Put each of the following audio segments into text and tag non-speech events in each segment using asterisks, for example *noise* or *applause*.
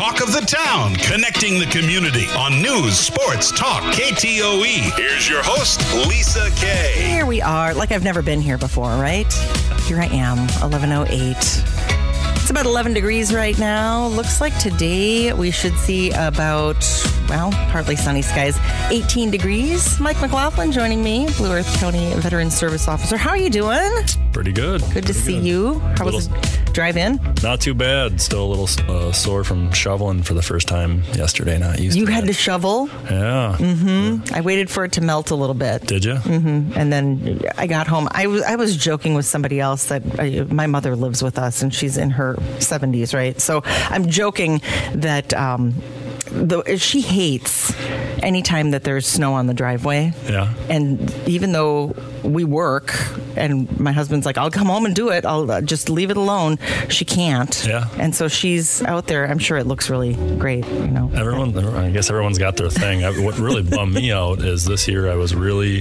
Talk of the town, connecting the community on news, sports, talk, KTOE. Here's your host, Lisa Kay. Here we are, like I've never been here before, right? Here I am, 1108. It's about 11 degrees right now. Looks like today we should see about, well, partly sunny skies. 18 degrees. Mike McLaughlin joining me, Blue Earth County Veteran Service Officer. How are you doing? Pretty good. Good to Pretty see good. you. How was Little- the drive in? Not too bad. Still a little uh, sore from shoveling for the first time yesterday. Not used You to had that. to shovel. Yeah. Mm-hmm. Yeah. I waited for it to melt a little bit. Did you? Mm-hmm. And then I got home. I was I was joking with somebody else that I, my mother lives with us, and she's in her seventies, right? So I'm joking that um, the, she hates anytime that there's snow on the driveway. Yeah. And even though we work, and my husband's like, "I'll come home and do it. I'll uh, just leave it alone." She can't. Yeah. And so she's out there. I'm sure it looks really great. You know. Everyone, I guess everyone's got their thing. What really bummed me out is this year I was really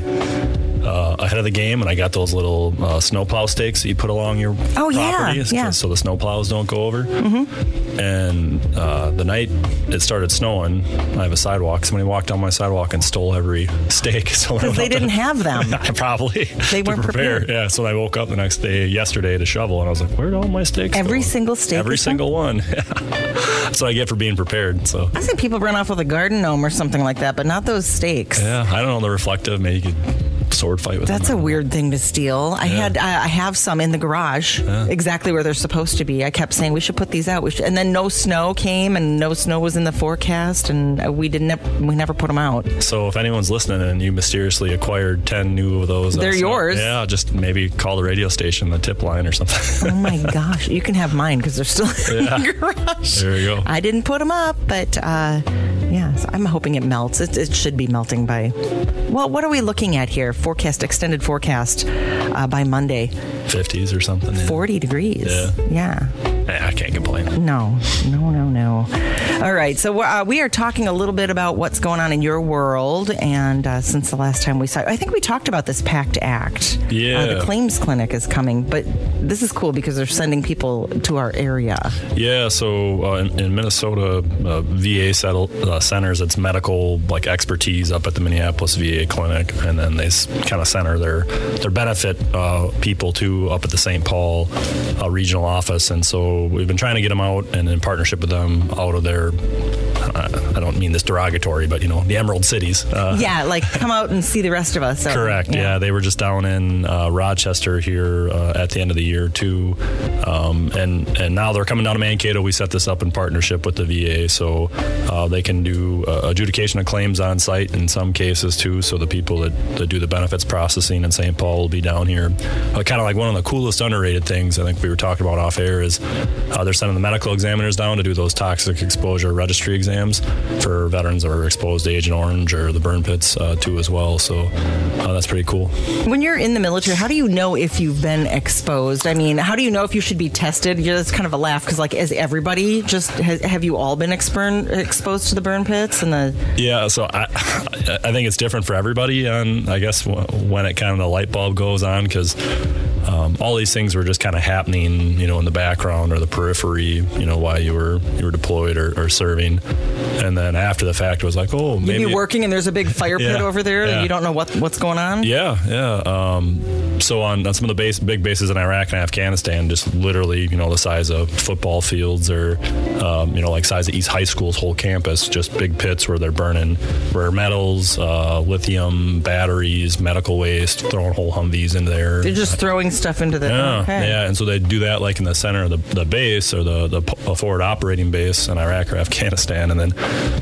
uh, ahead of the game, and I got those little uh, snowplow stakes that you put along your Oh, yeah, property, so- yeah. so the snowplows don't go over. Mm-hmm. And uh, the night it started snowing, I have a sidewalk. Somebody walked down my sidewalk and stole every *laughs* stake. So I Because went they didn't *laughs* have them. *laughs* Probably. They weren't prepare. prepared. Yeah. So I woke up the next day, yesterday, to shovel, and I was like, "Where'd all my stakes?" Every go?" single stake Every single one. That's what I get for being prepared. So. I think people run off with a garden gnome or something like that, but not those stakes. Yeah, I don't know the reflective. Maybe you could sword fight with That's a them. weird thing to steal. I had I I have some in the garage, exactly where they're supposed to be. I kept saying we should put these out. We should, and then no snow came, and no snow was in the forecast, and we didn't. We never put them out. So if anyone's listening and you mysteriously acquired ten new of those, They're not- yours. Yeah, just maybe call the radio station, the tip line or something. Oh my *laughs* gosh! You can have mine because they're still in the garage. there you go. I didn't put them up, but uh, yeah, so I'm hoping it melts. It, it should be melting by. Well, what are we looking at here? Forecast, extended forecast uh, by Monday, Fifties or something. Yeah. 40 degrees. Yeah. yeah. I can't complain. No, no, no, no. All right, so uh, we are talking a little bit about what's going on in your world, and uh, since the last time we saw, I think we talked about this PACT Act. uh, Yeah. the claims clinic is coming, but this is cool because they're sending people to our area. Yeah, so uh, in, in Minnesota, uh, VA settle, uh, centers its medical like expertise up at the Minneapolis VA clinic, and then they kind of center their their benefit uh, people to up at the St. Paul uh, regional office. And so we've been trying to get them out, and in partnership with them, out of their. I I don't mean this derogatory, but you know the Emerald Cities. Uh, *laughs* Yeah, like come out and see the rest of us. So, Correct. Yeah. they were just down in uh, Rochester here uh, at the end of the year too, um, and and now they're coming down to Mankato. We set this up in partnership with the VA, so uh, they can do uh, adjudication of claims on site in some cases too. So the people that, that do the benefits processing in St. Paul will be down here. Uh, kind of like one of the coolest underrated things I think we were talking about off air is uh, they're sending the medical examiners down to do those toxic exposure registry exams for veterans that are exposed to Agent Orange or the burn pits uh, too as well. So uh, that's pretty cool. When you're in the military, how do you know if you've been exposed? I mean, how do you know if you should be tested? Yeah, that's kind of a laugh because, like, as everybody, just has, have you all been exper- exposed to the burn pits and the? Yeah, so I, I think it's different for everybody. and I guess when it kind of the light bulb goes on because um, all these things were just kind of happening, you know, in the background or the periphery, you know, while you were you were deployed or, or serving, and then after the fact, it was like, oh, maybe be working and there's a big fire pit *laughs* Yeah, over there and yeah. you don't know what what's going on. Yeah, yeah. Um, so on, on some of the base, big bases in Iraq and Afghanistan, just literally, you know, the size of football fields or, um, you know, like size of East High School's whole campus, just big pits where they're burning rare metals, uh, lithium, batteries, medical waste, throwing whole Humvees in there. They're just throwing stuff into the. Yeah, okay. yeah, and so they do that like in the center of the, the base or the, the forward operating base in Iraq or Afghanistan, and then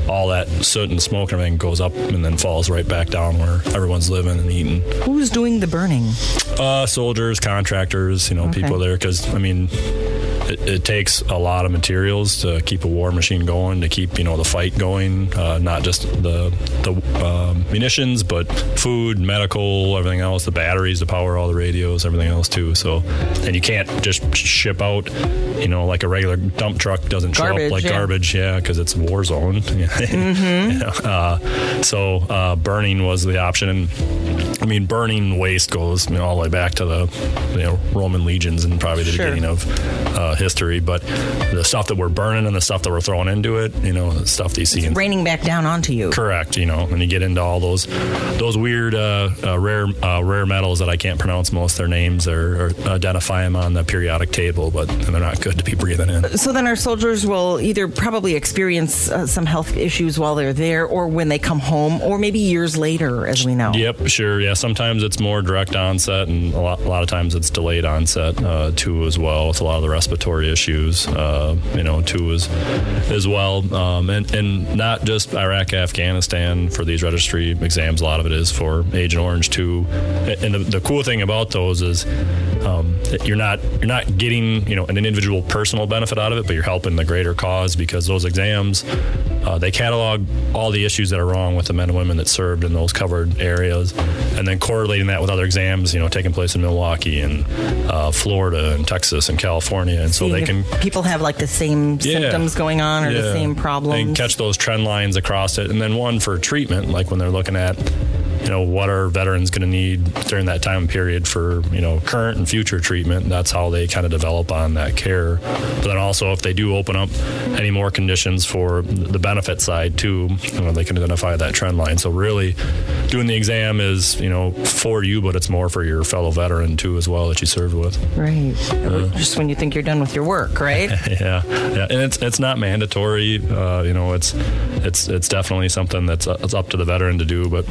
all that soot and smoke and everything goes up and then falls right back down where everyone's living and eating. Who's doing the burning? Uh, soldiers, contractors, you know, Okay. people there because I mean, it, it takes a lot of materials to keep a war machine going, to keep you know the fight going, uh, not just the the um, munitions, but food, medical, everything else, the batteries to power all the radios, everything else too. So, and you can't just ship out, you know, like a regular dump truck doesn't show Garbage, up like yeah. garbage, yeah, because it's war zone. *laughs* Mm-hmm. *laughs* Uh, so uh, burning was the option, and I mean, burning waste goes you know, all the way back to the you know Roman legions and probably the Sure. beginning of uh, history, but the stuff that we're burning and the stuff that we're throwing into it, you know, the stuff that you see. in, Raining back down onto you. Correct, you know, and you get into all those those weird uh, uh, rare uh, rare metals that I can't pronounce most of their names or, or identify them on the periodic table, but they're not good to be breathing in. So then our soldiers will either probably experience uh, some health issues while they're there or when they come home or maybe years later, as we know. Yep, sure. Yeah, sometimes it's more direct onset, and a lot, a lot of times it's delayed onset uh, too, as well, with a lot of the respiratory issues, uh, you know, too, as, as well. Um, and, and not just Iraq, Afghanistan for these registry exams, a lot of it is for Agent Orange too. And the, the cool thing about those is um, you're not you're not getting you know an individual personal benefit out of it, but you're helping the greater cause because those exams uh, they catalog all the issues that are wrong with the men and women that served in those covered areas, and then correlating that with other exams, you know, taking place in Milwaukee and uh, Florida and Texas and California, and so they can people have like the same Yeah. symptoms going on or the Yeah. same They can catch those trend lines across it, and then one for treatment, like when they're looking at, you know, what are veterans going to need during that time period for you know current and future treatment. That's how they kind of develop on that care. But then also, if they do open up any more conditions for the benefit side too, you know, they can identify that trend line. So really, doing the exam is you know for you, but it's more for your fellow veteran too as well that you served with. right. Just when you think you're done with your work, right? *laughs* Yeah, yeah, and it's it's not mandatory. Uh, you know, it's it's it's definitely something that's uh, it's up to the veteran to do. But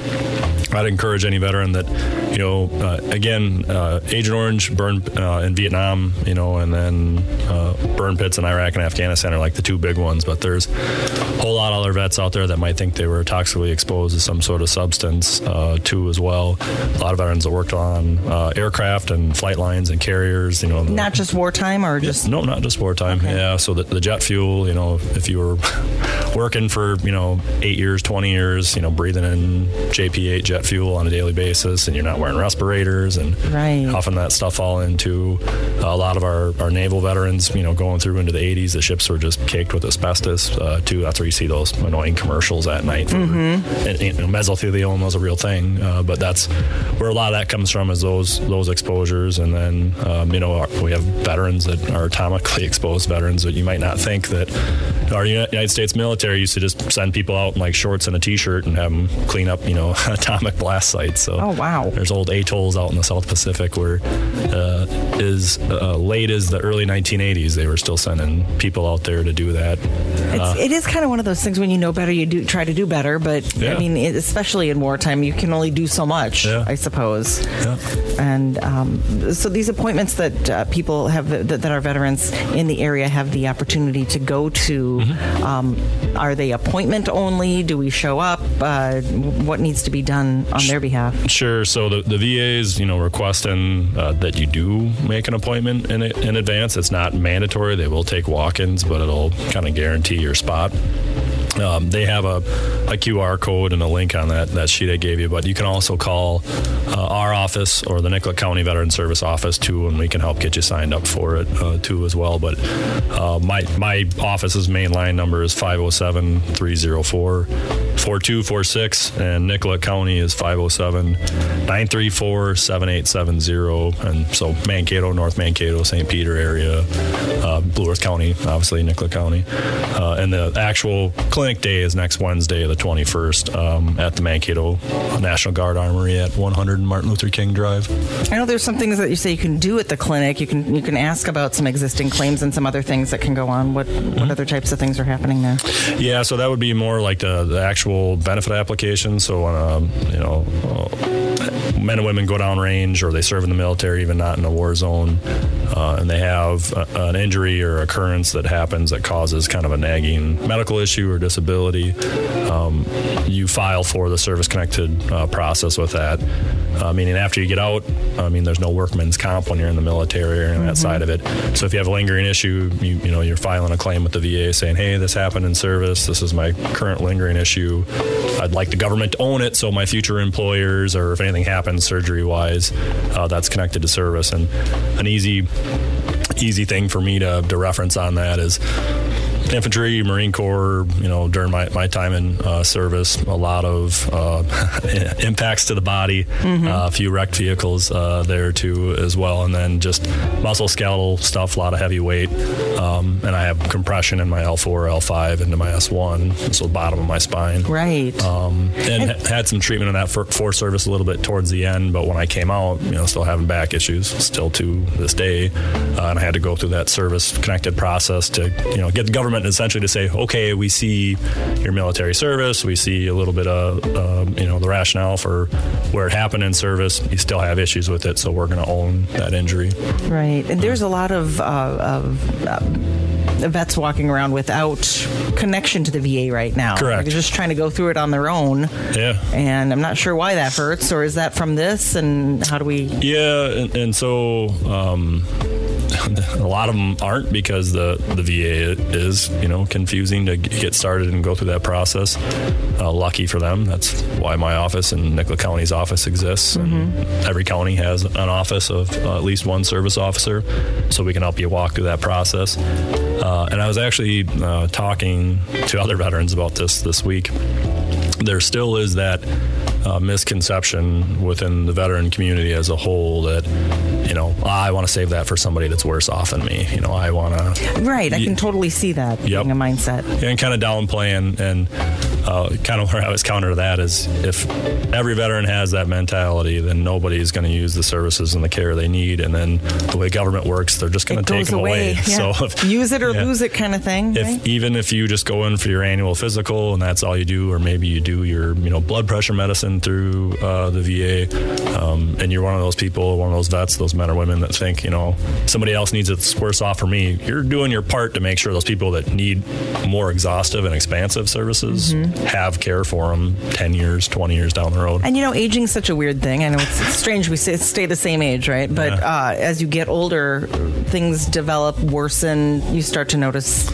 I'd encourage any veteran that you know, uh, again, uh, Agent Orange, burn uh, in Vietnam, you know, and then uh, burn pits in Iraq and Afghanistan are like the two big ones. But there's a whole lot of other vets out there that might think they were toxically exposed to some sort of substance uh, too as well. A lot of veterans that worked on uh, aircraft and flight lines and carriers. You know, the- Not just wartime or just no, not just wartime. Okay. Yeah, so the, the jet fuel, you know, if you were *laughs* working for, you know, eight years, 20 years, you know, breathing in JP8 jet fuel on a daily basis and you're not wearing respirators and Right. huffing that stuff all into a lot of our, our naval veterans, you know, going through into the 80s, the ships were just caked with asbestos uh, too. That's where you see those annoying commercials at night. For, Mm-hmm. and, you know, mesothelioma was a real thing, uh, but that's where a lot of that comes from is those those exposures. And then, um, you know, our, we have veterans that are atomically *laughs* exposed veterans that you might not think that our United States military used to just send people out in like shorts and a t-shirt and have them clean up, you know, *laughs* atomic blast sites. So Oh, wow. there's old atolls out in the South Pacific where uh, is uh, late as the early 1980s they were still sending people out there to do that. It's, it is kind of one of those things when you know better, you do try to do better. But I mean, especially in wartime, you can only do so much, Yeah. I suppose. Yeah. And um, so these appointments that uh, people have, that, that are veterans in the area have the opportunity to go to, Mm-hmm. um, are they appointment only? Do we show up? Uh, what needs to be done on their behalf? Sure. So the, the VA is, you know, requesting uh, that you do make an appointment in, in advance. It's not mandatory. They will take walk-ins, but it'll kind of guarantee your spot. Um, they have a, a QR code and a link on that, that sheet I gave you, but you can also call uh, our office or the Nicollet County Veteran Service office too, and we can help get you signed up for it uh, too as well. But uh, my my office's main line number is 507 304 4246, and Nicollet County is 507 934 7870. And so Mankato, North Mankato, St. Peter area, uh, Blue Earth County, obviously Nicollet County. Uh, and the actual clinic day is next Wednesday, the 21st, um, at the Mankato National Guard Armory at 100 Martin Luther King Drive. I know there's some things that you say you can do at the clinic. You can you can ask about some existing claims and some other things that can go on. What Mm-hmm. what other types of things are happening there? Yeah, so that would be more like the, the actual benefit application. So on a you know uh, men and women go down range or they serve in the military, even not in a war zone, uh, and they have a, an injury or occurrence that happens that causes kind of a nagging medical issue or disability, um, you file for the service connected uh, process with that. Uh, meaning after you get out, I mean, there's no workman's comp when you're in the military or on that side of it. So if you have a lingering issue, you, you know, you're filing a claim with the VA saying, hey, this happened in service. This is my current lingering issue. I'd like the government to own it so my future employers or if anything happens surgery wise, uh, that's connected to service. And an easy, easy thing for me to, to reference on that is infantry, Marine Corps, you know, during my, my time in uh, service, a lot of uh, *laughs* impacts to the body, mm-hmm. uh, a few wrecked vehicles uh, there too as well, and then just muscle skeletal stuff, a lot of heavy weight. Um, and I have compression in my L4, L5 into my S1, so the bottom of my spine. Right. Um, and, and had some treatment in that for, for service a little bit towards the end, but when I came out, you know, still having back issues, still to this day, uh, and I had to go through that service connected process to, you know, get the government essentially to say, okay, we see your military service, we see a little bit of, uh, you know, the rationale for where it happened in service. You still have issues with it, so we're going to own that injury. Right, and there's a lot of, uh, of uh, vets walking around without connection to the VA right now. Correct. They're just trying to go through it on their own. Yeah. And I'm not sure why that hurts, or is that from this? And how do we? Yeah, and, and so. Um, *laughs* a lot of them aren't because the, the VA is, you know, confusing to get started and go through that process. Uh, lucky for them. That's why my office and Nicollet County's office exists. Mm-hmm. every county has an office of uh, at least one service officer, so we can help you walk through that process. Uh, and I was actually uh, talking to other veterans about this this week. There still is that uh, misconception within the veteran community as a whole that you know I want to save that for somebody that's worse off than me. You know, I want to. Right, I can totally see that yep. being a mindset. And kind of downplaying and uh, kind of where I was counter to that is if every veteran has that mentality, then nobody is going to use the services and the care they need. And then the way government works, they're just going to take them away. away. *laughs* Yeah. So if, use it or yeah. lose it kind of thing. If right? even if you just go in for your annual physical and that's all you do, or maybe you do your you know blood pressure medicine through uh, the VA, um, and you're one of those people, one of those vets, those men or women that think you know somebody else needs it's worse off for me. You're doing your part to make sure those people that need more exhaustive and expansive services mm-hmm have care for them 10 years, 20 years down the road. And you know, aging is such a weird thing. I know it's, it's strange we stay the same age, right? But yeah. uh, as you get older, things develop, worsen. You start to notice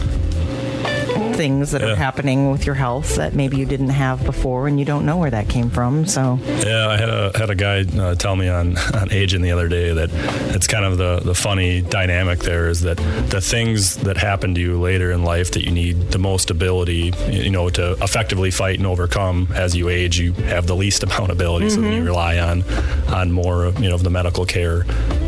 things that yeah. are happening with your health that maybe you didn't have before and you don't know where that came from. So yeah, I had a had a guy uh, tell me on on aging the other day that it's kind of the the funny dynamic there is that the things that happen to you later in life that you need the most ability, you know, to effectively fight and overcome as you age, you have the least *laughs* amount of ability, mm-hmm. so you rely on on more, you know, of the medical care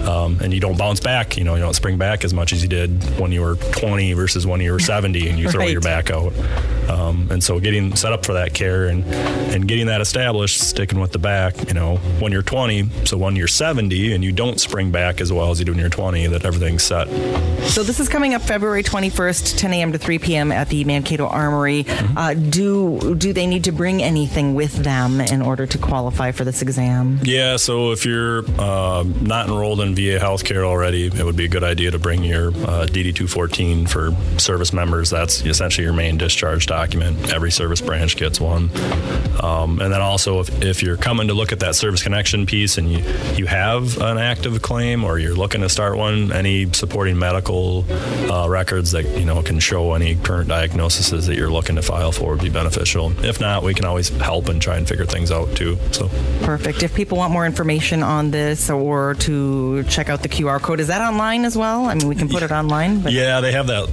um, and you don't bounce back. You know, you don't spring back as much as you did when you were 20 versus when you were 70, and you throw right. your back out. Um, and so getting set up for that care and and getting that established, sticking with the back. You know, when you're 20, so when you're 70 and you don't spring back as well as you do when you're 20, that everything's set. So this is coming up February 21st, 10 a.m. to 3 p.m. at the Mankato Armory. Mm-hmm. Uh, do do they need to bring anything with them in order to qualify for this exam? Yeah. So if you're uh, not enrolled in VA healthcare already, it would be a good idea to bring your uh, DD 214 for service members. That's essentially your main discharge document. Every service branch gets one. Um, and then also, if, if you're coming to look at that service connection piece and you, you have an active claim or you're looking to start one, any supporting medical uh, records that you know can show any current diagnoses that you're looking to file for would be beneficial. If not, we can always help and try and figure things out too. So perfect. If people want more information on this or to check out the QR code. Is that online as well? I mean, we can put it online. But. Yeah, they have that.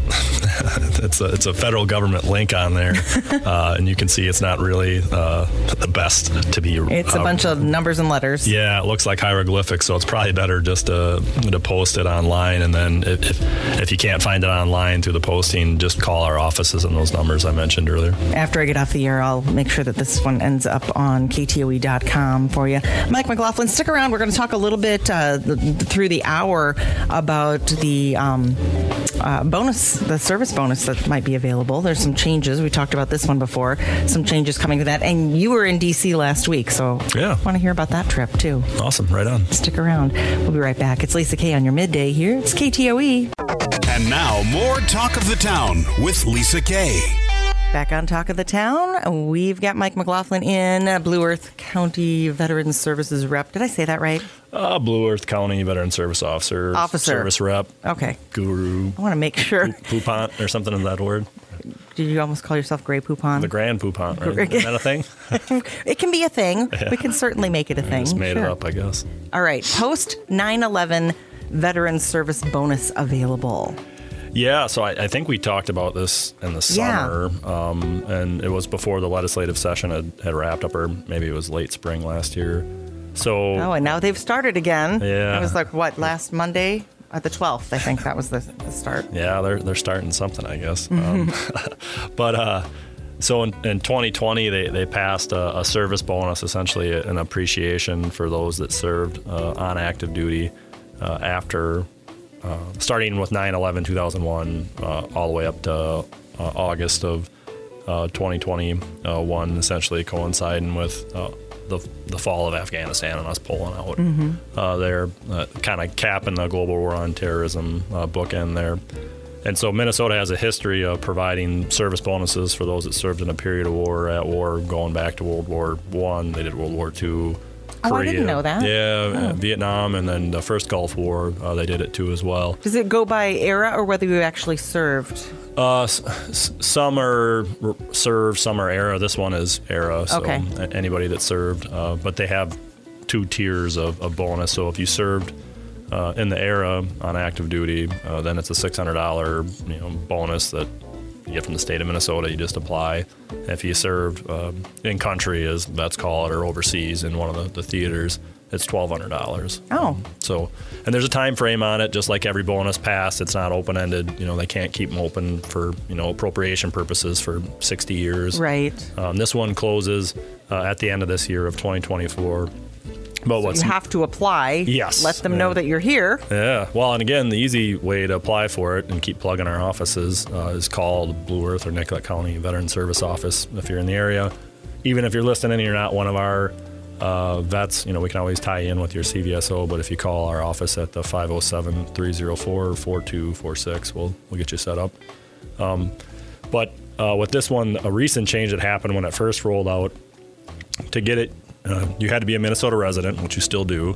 *laughs* it's a it's a federal government link on there, *laughs* uh, and you can see it's not really uh, the best to be. It's a bunch of numbers and letters. Yeah, it looks like hieroglyphics, so it's probably better just to to post it online, and then if if, if you can't find it online through the posting, just call our offices and those numbers I mentioned earlier. After I get off the air, I'll make sure that this one ends up on ktoe.com for you. Mike McLaughlin, stick around. We're going to talk a little bit uh, through the hour about the um, uh, bonus, the service bonus that might be available. There's some changes. We talked about this one before. Some changes coming to that. And you were in D.C. last week, so yeah, want to hear about that trip too. Awesome. Right on. Stick around. We'll be right back. It's Lisa K on your midday here. It's KTOE. And now more talk of the town with Lisa K. Back on Talk of the Town, we've got Mike McLaughlin in Blue Earth County Veterans Services Rep. Did I say that right? Uh, Blue Earth County Veteran Service Officer. Officer. Service Rep. Okay. Guru. I want to make sure. Poupon or something in that word. Did you almost call yourself Grey Poupon? The Grand Poupon, right? Is that a thing? *laughs* it can be a thing. Yeah. We can certainly make it a thing. I just made sure. it up, I guess. All right. Post 9 11 Veteran Service Bonus available. Yeah, so I, I think we talked about this in the Yeah. summer, um, and it was before the legislative session had, had wrapped up, or maybe it was late spring last year. So Oh, and now they've started again. Yeah. It was like, what, last Monday? Uh, the 12th, I think that was the, the start. Yeah, they're they're starting something, I guess. Um, *laughs* but uh, so in, in 2020, they, they passed a, a service bonus, essentially an appreciation for those that served uh, on active duty uh, after starting with 9/11 2001 uh, all the way up to uh, August of uh, 2021, essentially coinciding with. Uh, the, the fall of Afghanistan and us pulling out uh, there, uh, kind of capping the global war on terrorism uh, bookend there. And so Minnesota has a history of providing service bonuses for those that served in a period of war, at war, going back to World War One. They did World War Two. Oh, I didn't know that. Yeah, uh, Vietnam, and then the first Gulf War, uh, they did it too as well. Does it go by era or whether you actually served? Uh, s- s- some are r- served, some are era. This one is era, so Okay. anybody that served. Uh, but they have two tiers of, of bonus. So if you served uh, in the era on active duty, uh, then it's a six hundred dollar you know bonus that you get from the state of Minnesota. You just apply. If you served uh, in country, as that's called, or overseas in one of the, the theaters, it's twelve hundred dollars. Oh, So, and there's a time frame on it, just like every bonus pass. It's not open ended. You know, they can't keep them open for you know appropriation purposes for 60 years. right. Um, this one closes uh, at the end of this year of 2024. But what's You have to apply. Yes. Let them know that you're here. yeah, well, and again, the easy way to apply for it and keep plugging our offices uh, is called Blue Earth or Nicollet County Veteran Service Office if you're in the area. Even if you're listening and you're not one of our uh, vets, you know, we can always tie you in with your CVSO. But if you call our office at the 507 304 4246, we'll we'll get you set up. Um, but uh, with this one, a recent change that happened when it first rolled out, to get it, uh, you had to be a Minnesota resident, which you still do,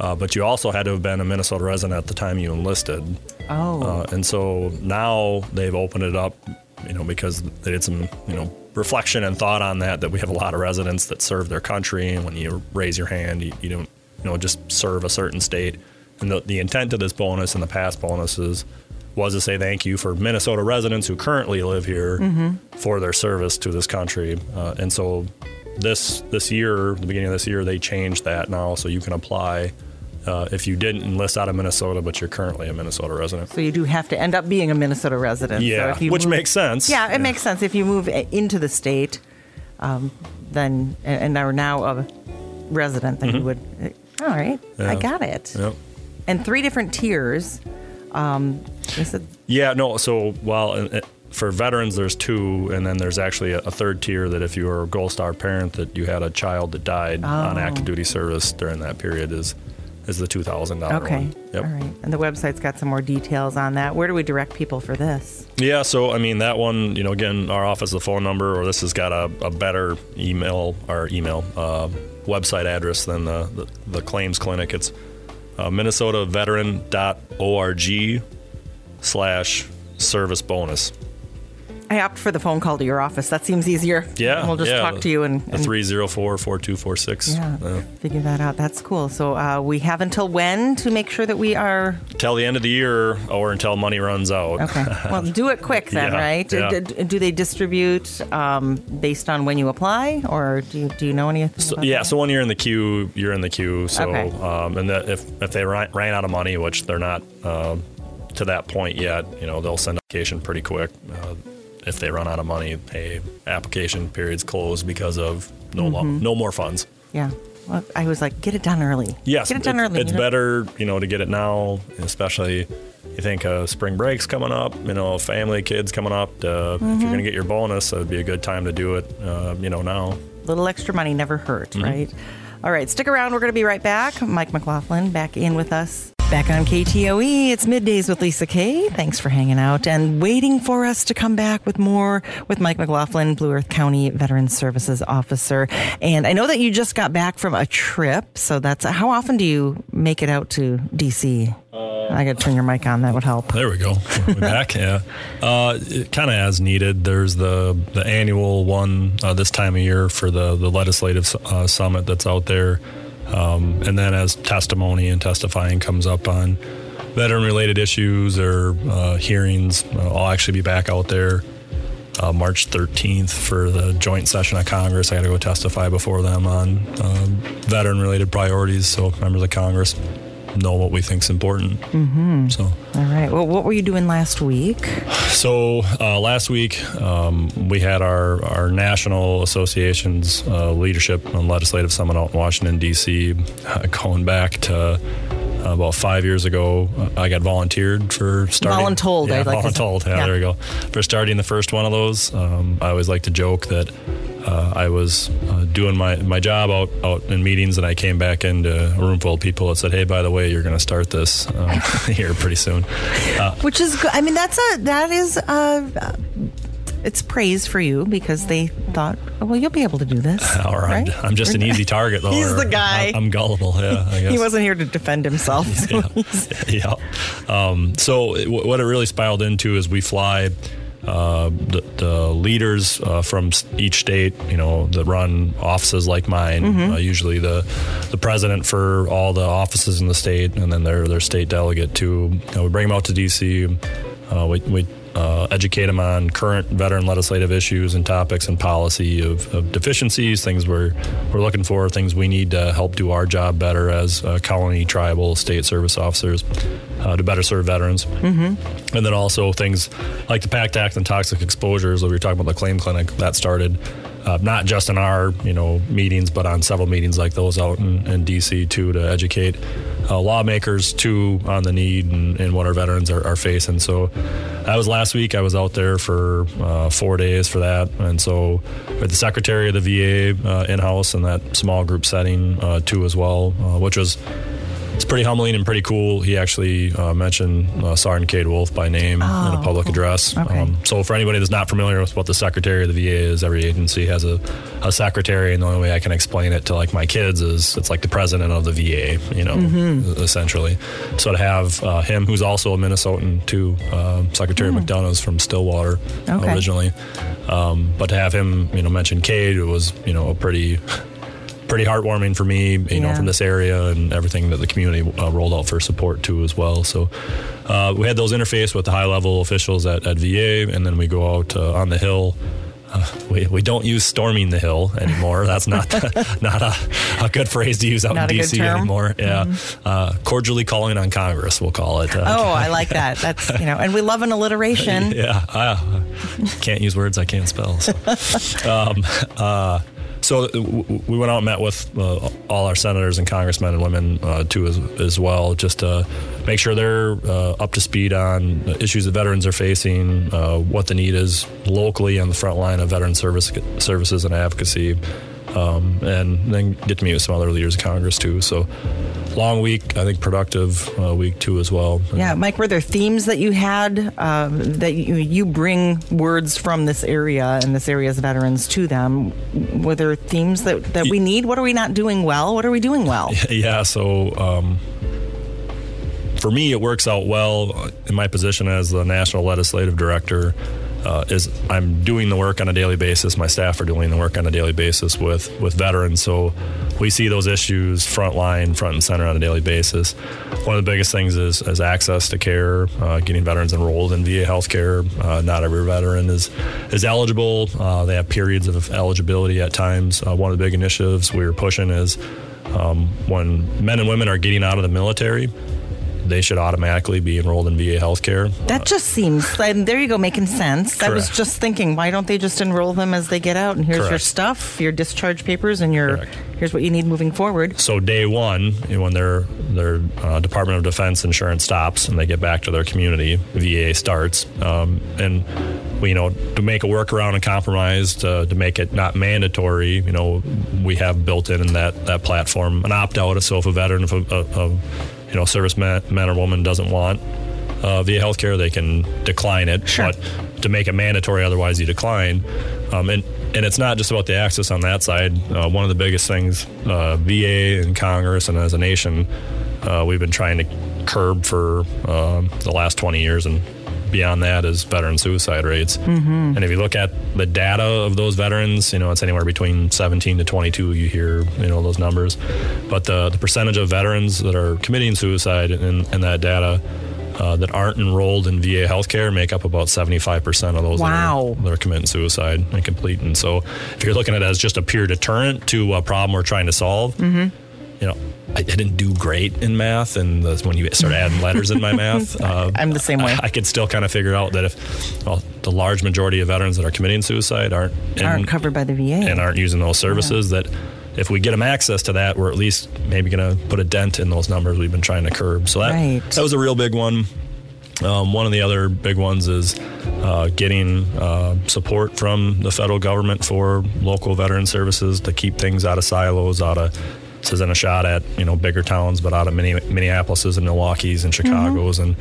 uh, but you also had to have been a Minnesota resident at the time you enlisted. Oh. Uh, and so now they've opened it up, you know, because they did some, you know, reflection and thought on that. That we have a lot of residents that serve their country, and when you raise your hand, you, you don't, you know, just serve a certain state. And the, the intent of this bonus and the past bonuses was to say thank you for Minnesota residents who currently live here for their service to this country. Uh, and so this this year, the beginning of this year, they changed that now, so you can apply. Uh, if you didn't enlist out of Minnesota, but you're currently a Minnesota resident. so you do have to end up being a Minnesota resident. So Yeah, if you which move- makes sense. Yeah, it makes sense. If you move into the state, um, then and are now a resident, then you would. All right, I Mm-hmm. Got it. Yep. And three different tiers. Um, Yeah, no. So, well, uh, for veterans, there's two, and then there's actually a, a third tier that if you were a Gold Star parent that you had a child that died on Oh. active duty service during that period is is the two thousand dollar okay, one. Yep. all right. And the website's got some more details on that. Where do we direct people for this? Yeah, so I mean that one, you know, again, our office, the phone number, or this has got a, a better email or email uh, website address than the, the, the claims clinic. It's uh, minnesotaveteran.org slash service bonus. I opt for the phone call to your office. That seems easier. Yeah, we'll just yeah, talk the- to you and, The and 304 4246. yeah, figure that out. That's cool. So uh, we have until when to make sure that we are Till the end of the year or until money runs out. okay. *laughs* Well, do it quick then, Yeah, right? Do- Do, they distribute um, based on when you apply, or do you, do you know anything? So, yeah, that? so when you're in the queue, you're in the queue. So, Okay. um, and that if if they ran, ran out of money, which they're not uh, to that point yet, you know, they'll send application pretty quick. Uh, if they run out of money, hey, application period's closed because of no Mm-hmm. no more funds. yeah. Well, I was like, get it done early. Yes, get it done it's, early. it's you know? better, you know, to get it now, especially you think uh, spring break's coming up, you know, family, kids coming up. Uh, If Mm-hmm. you're going to get your bonus, it'd be a good time to do it, uh, you know, now. little extra money never hurt, Mm-hmm. right? All right, stick around. We're going to be right back. Mike McLaughlin back in with us. Back on KTOE, it's middays with Lisa Kay. Thanks for hanging out and waiting for us to come back with more with Mike McLaughlin, Blue Earth County Veterans Services Officer. And I know that you just got back from a trip, so that's how often do you make it out to DC? I got to turn your mic on. That would help. There we go. We're back. Yeah. *laughs* Uh, kind of as needed. There's the the annual one uh, this time of year for the the legislative uh, summit that's out there, um, and then as testimony and testifying comes up on veteran related issues or uh, hearings, uh, I'll actually be back out there uh, March 13th for the joint session of Congress. I got to go testify before them on um, veteran related priorities. So members of Congress know what we think is important. Mm-hmm. So, all right. Well, what were you doing last week? So uh, last week um, we had our our national association's uh, leadership and legislative summit out in Washington D.C. Uh, going back to about five years ago, I got volunteered for starting. Voluntold, yeah, I'd like voluntold. Yeah, yeah, there you go. For starting the first one of those, um, I always like to joke that uh, I was uh, doing my, my job out, out in meetings, and I came back into a room full of people that said, "Hey, by the way, you're going to start this uh, *laughs* here pretty soon." Uh, Which is good. I mean, that's a that is a it's praise for you because they thought, oh, well, you'll be able to do this. *laughs* Or right? I'm, I'm, just an easy *laughs* target, though. He's the guy. I'm, gullible. Yeah, I guess. he wasn't here to defend himself. So yeah. yeah. Um, so it, what it really spiraled into is we fly. Uh, the, the, leaders uh, from each state, you know, that run offices like mine. Mm-hmm. Uh, usually, the the president for all the offices in the state, and then their their state delegate too. we bring them out to DC. Uh, we, we uh, educate them on current veteran legislative issues and topics and policy of, of, deficiencies, things we're, we're looking for, things we need to help do our job better as uh, colony, tribal, state service officers uh, to better serve veterans. Mm-hmm. And then also things like the PACT Act and toxic exposures, we were talking about the claim clinic, that started. Uh, not just in our you know meetings, but on several meetings like those out in, in DC too, to educate uh, lawmakers too on the need and, and what our veterans are, are, facing. So that was last week. I was out there for uh, four days for that, and so with the secretary of the VA uh, in house in that small group setting uh, too as well, uh, which was it's pretty humbling and pretty cool. He actually uh, mentioned uh, Sergeant Cade Wolfe by name oh, in a oh, public cool. address. Okay. Um, so, for anybody that's not familiar with what the secretary of the VA is, every agency has a, a secretary, and the only way I can explain it to like my kids is it's like the president of the VA, you know, mm-hmm. essentially. So to have uh, him, who's also a Minnesotan too, uh, Secretary mm. McDonough's from Stillwater okay. originally, um, but to have him, you know, mention Cade, it was you know a pretty pretty heartwarming for me, you yeah. know, from this area and everything that the community uh, rolled out for support too as well. So uh, we had those interface with the high level officials at, at VA, and then we go out uh, on the hill. Uh, we, we don't use storming the hill anymore. *laughs* That's not *laughs* not a, a, good phrase to use out not in DC anymore. Yeah, mm-hmm. Uh, cordially calling on Congress, we'll call it. Uh, oh, I *laughs* like that. That's you know, and we love an alliteration. yeah, I can't use words I can't spell. So. Um, so we went out and met with uh, all our senators and congressmen and women uh, too as, as, well, just to make sure they're uh, up to speed on issues that veterans are facing, uh, what the need is locally on the front line of veteran service services and advocacy um, and then get to meet with some other leaders of Congress too. So long week, I think productive uh, week too as well. Yeah, Mike, were there themes that you had um, that you, you bring words from this area and this area's veterans to them? Were there themes that, that we need? What are we not doing well? What are we doing well? *laughs* Yeah, so. Um, for me, it works out well in my position as the national legislative director uh, is I'm doing the work on a daily basis. My staff are doing the work on a daily basis with with veterans. So we see those issues front line, front and center on a daily basis. One of the biggest things is, is access to care, uh, getting veterans enrolled in VA healthcare. Uh, not every veteran is is eligible. Uh, they have periods of eligibility at times. Uh, one of the big initiatives we are pushing is um, when men and women are getting out of the military they should automatically be enrolled in VA healthcare. That just seems, and there you go, making sense. Correct. I was just thinking, why don't they just enroll them as they get out? And here's Correct. your stuff, your discharge papers, and your Correct. here's what you need moving forward. So day one, when their their uh, Department of Defense insurance stops and they get back to their community, VA starts, um, and we, you know, to make a workaround and compromise to, to make it not mandatory, you know, we have built in in that that platform an opt out. So if a veteran, if a, a, a you know service man, man or woman doesn't want uh, VA healthcare, they can decline it. Sure. But to make it mandatory, otherwise you decline. Um, and and it's not just about the access on that side. Uh, one of the biggest things uh, VA and Congress and as a nation, uh, we've been trying to curb for um, the last 20 years and beyond that is veteran suicide rates. Mm-hmm. And if you look at the data of those veterans, you know it's anywhere between 17 to 22. You hear you know those numbers, but the the percentage of veterans that are committing suicide in, in that data. Uh, that aren't enrolled in VA healthcare make up about 75% of those wow. that, are, that are committing suicide and complete. And so, if you're looking at it as just a pure deterrent to a problem we're trying to solve, mm-hmm. You know, I, I, didn't do great in math, and when you start adding letters in my *laughs* math, uh, I'm the same way. I, I, could still kind of figure out that if well, the large majority of veterans that are committing suicide aren't in, aren't covered by the VA and aren't using those services, yeah. that if we get them access to that, we're at least maybe going to put a dent in those numbers we've been trying to curb. So that right. that was a real big one. Um, one of the other big ones is uh, getting uh, support from the federal government for local veteran services to keep things out of silos, out of this isn't a shot at you know bigger towns, but out of Minneapolis's and Milwaukee's and mm-hmm. Chicago's mm-hmm.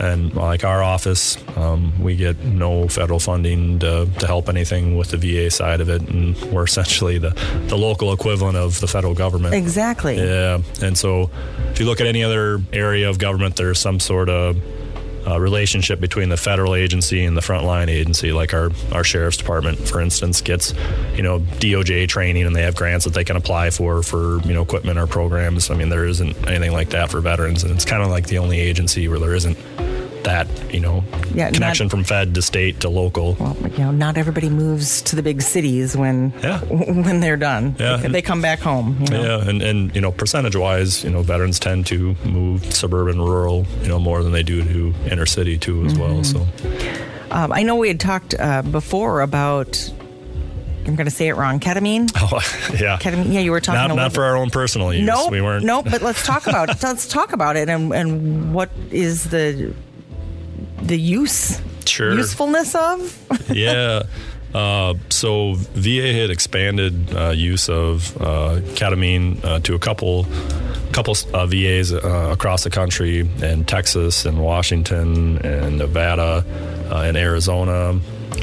and and like our office, um, we get no federal funding to, to help anything with the VA side of it, and we're essentially the the local equivalent of the federal government. Exactly. Yeah, and so if you look at any other area of government, there's some sort of uh, relationship between the federal agency and the frontline agency, like our, our sheriff's department, for instance, gets you know DOJ training and they have grants that they can apply for for you know equipment or programs. I mean, there isn't anything like that for veterans, and it's kind of like the only agency where there isn't that you know yeah, connection not, from Fed to state to local. Well, you know, not everybody moves to the big cities when yeah. *laughs* when they're done. Yeah, they, they come back home. You know? Yeah, and and you know, percentage wise, you know, veterans tend to move suburban, rural, you know, more than they do to inner city too as mm-hmm. well. So, um, I know we had talked uh, before about I'm going to say it wrong. Ketamine. *laughs* Oh, yeah. Ketamine. Yeah, you were talking. Not, not for our own personal use. Nope, we weren't. Nope. But let's talk about it. *laughs* Let's talk about it and and what is the the use sure. usefulness of? *laughs* yeah. Uh, so VA had expanded uh, use of uh, ketamine uh, to a couple couple uh, VAs uh, across the country in Texas and Washington and Nevada and Arizona.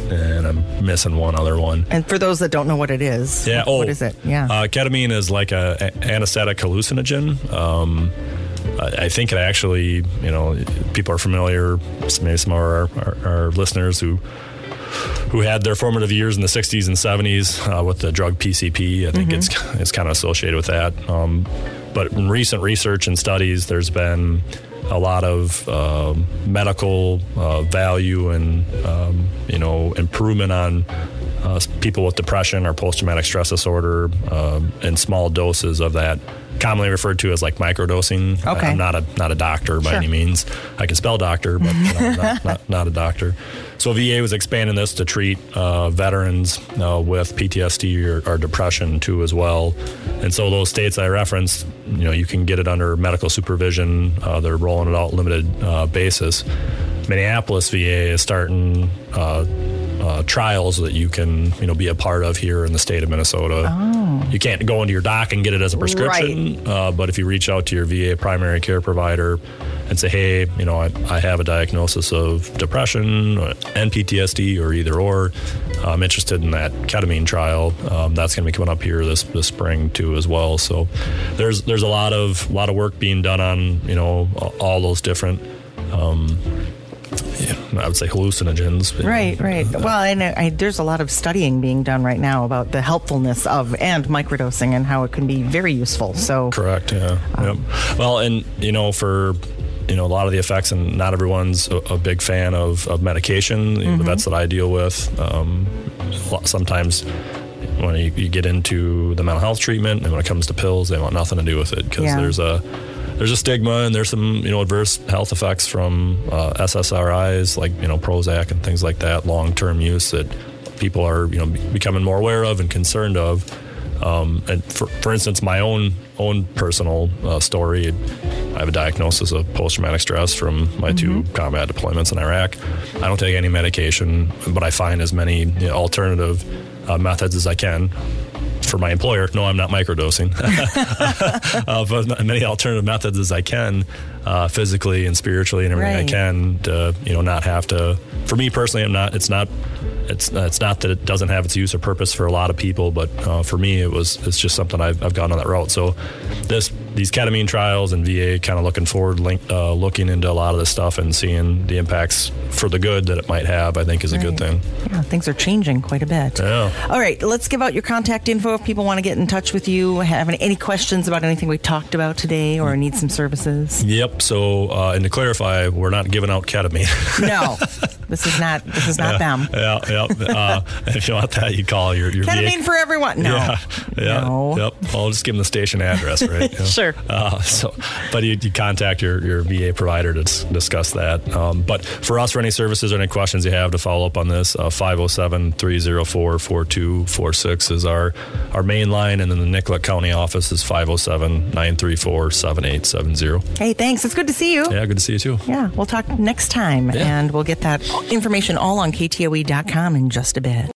And I'm missing one other one. And for those that don't know what it is, yeah, what, oh, what is it? Yeah, ketamine is like a, a anesthetic hallucinogen. Um, I think it actually, you know, people are familiar. Maybe some of our, our, our listeners who who had their formative years in the 60s and 70s uh, with the drug PCP. I think mm-hmm. it's it's kind of associated with that. Um, but in recent research and studies, there's been a lot of uh, medical uh, value and um, you know improvement on uh, people with depression or post-traumatic stress disorder um, in small doses of that commonly referred to as like microdosing. Okay. I'm not a not a doctor by sure. any means. I can spell doctor, but you know, not, *laughs* not, not, a doctor. So VA was expanding this to treat uh, veterans uh, with PTSD or, or, depression too as well. And so those states I referenced, you know, you can get it under medical supervision. Uh, they're rolling it out limited uh, basis. Minneapolis VA is starting uh, trials that you can you know be a part of here in the state of Minnesota. Oh. You can't go into your doc and get it as a prescription, right. uh, but if you reach out to your VA primary care provider and say, hey, you know, I, I have a diagnosis of depression and PTSD or either or, I'm interested in that ketamine trial. Um, that's going to be coming up here this this spring too as well. So there's there's a lot of lot of work being done on you know all those different. Um, I would say hallucinogens. Right, right. Well, and I, there's a lot of studying being done right now about the helpfulness of and microdosing and how it can be very useful. So correct, yeah. Um, yep. Well, and you know, for you know a lot of the effects, and not everyone's a, a big fan of, of medication. Mm-hmm. The vets that I deal with, um, sometimes when you, you, get into the mental health treatment, and when it comes to pills, they want nothing to do with it because yeah. there's a there's a stigma and there's some you know adverse health effects from uh, SSRIs like you know Prozac and things like that, long term use that people are you know becoming more aware of and concerned of. Um, and for, for instance, my own own personal uh, story, I have a diagnosis of post traumatic stress from my mm-hmm. two combat deployments in Iraq. I don't take any medication, but I find as many you know, alternative uh, methods as I can for my employer. No, I'm not microdosing, *laughs* uh, but many alternative methods as I can, uh, physically and spiritually and everything right. I can to you know not have to. For me personally, I'm not. It's not. It's it's not that it doesn't have its use or purpose for a lot of people, but uh, for me, it was. It's just something I've, I've gone on that route. So this these ketamine trials and VA kind of looking forward, link, uh, looking into a lot of this stuff and seeing the impacts for the good that it might have, I think is a good thing. Yeah, things are changing quite a bit. Yeah. All right, let's give out your contact info if people want to get in touch with you, have any, any questions about anything we talked about today, or need some services. Yep. So, uh, and to clarify, we're not giving out ketamine. No, *laughs* this is not. This is not them. yeah, yep. *laughs* Uh, if you want that, you call your your Ketamine for everyone. No. Yeah, yeah, No. yep. I'll just give them the station address, right? *laughs* Yeah. Sure. Uh, so, but you, you contact your, your VA provider to dis- discuss that. Um, but for us, for any services or any questions you have to follow up on this, 507 304 4246 is our, our main line. And then the Nicollet County office is 507 934 7870. Hey, thanks. It's good to see you. Yeah, good to see you too. Yeah, we'll talk next time, Yeah. and we'll get that information all on ktoe.com in just a bit.